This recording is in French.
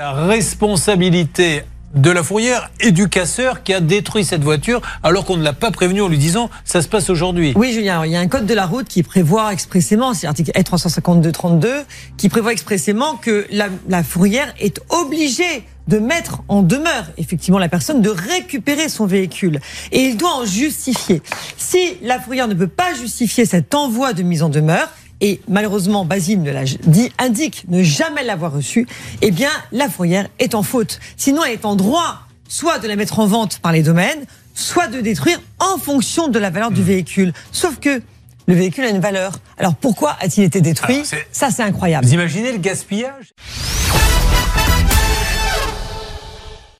La responsabilité de la fourrière et du casseur qui a détruit cette voiture alors qu'on ne l'a pas prévenu en lui disant ça se passe aujourd'hui. Oui, Julien, il y a un code de la route qui prévoit expressément, c'est l'article E352-32, qui prévoit expressément que la, la fourrière est obligée de mettre en demeure effectivement la personne de récupérer son véhicule et il doit en justifier. Si la fourrière ne peut pas justifier cet envoi de mise en demeure, et malheureusement Basile ne l'a dit, indique ne jamais l'avoir reçu, eh bien la fourrière est en faute. Sinon, elle est en droit soit de la mettre en vente par les domaines, soit de détruire en fonction de la valeur du véhicule. Sauf que le véhicule a une valeur. Alors pourquoi a-t-il été détruit? Alors, Ça, c'est incroyable. Vous imaginez le gaspillage?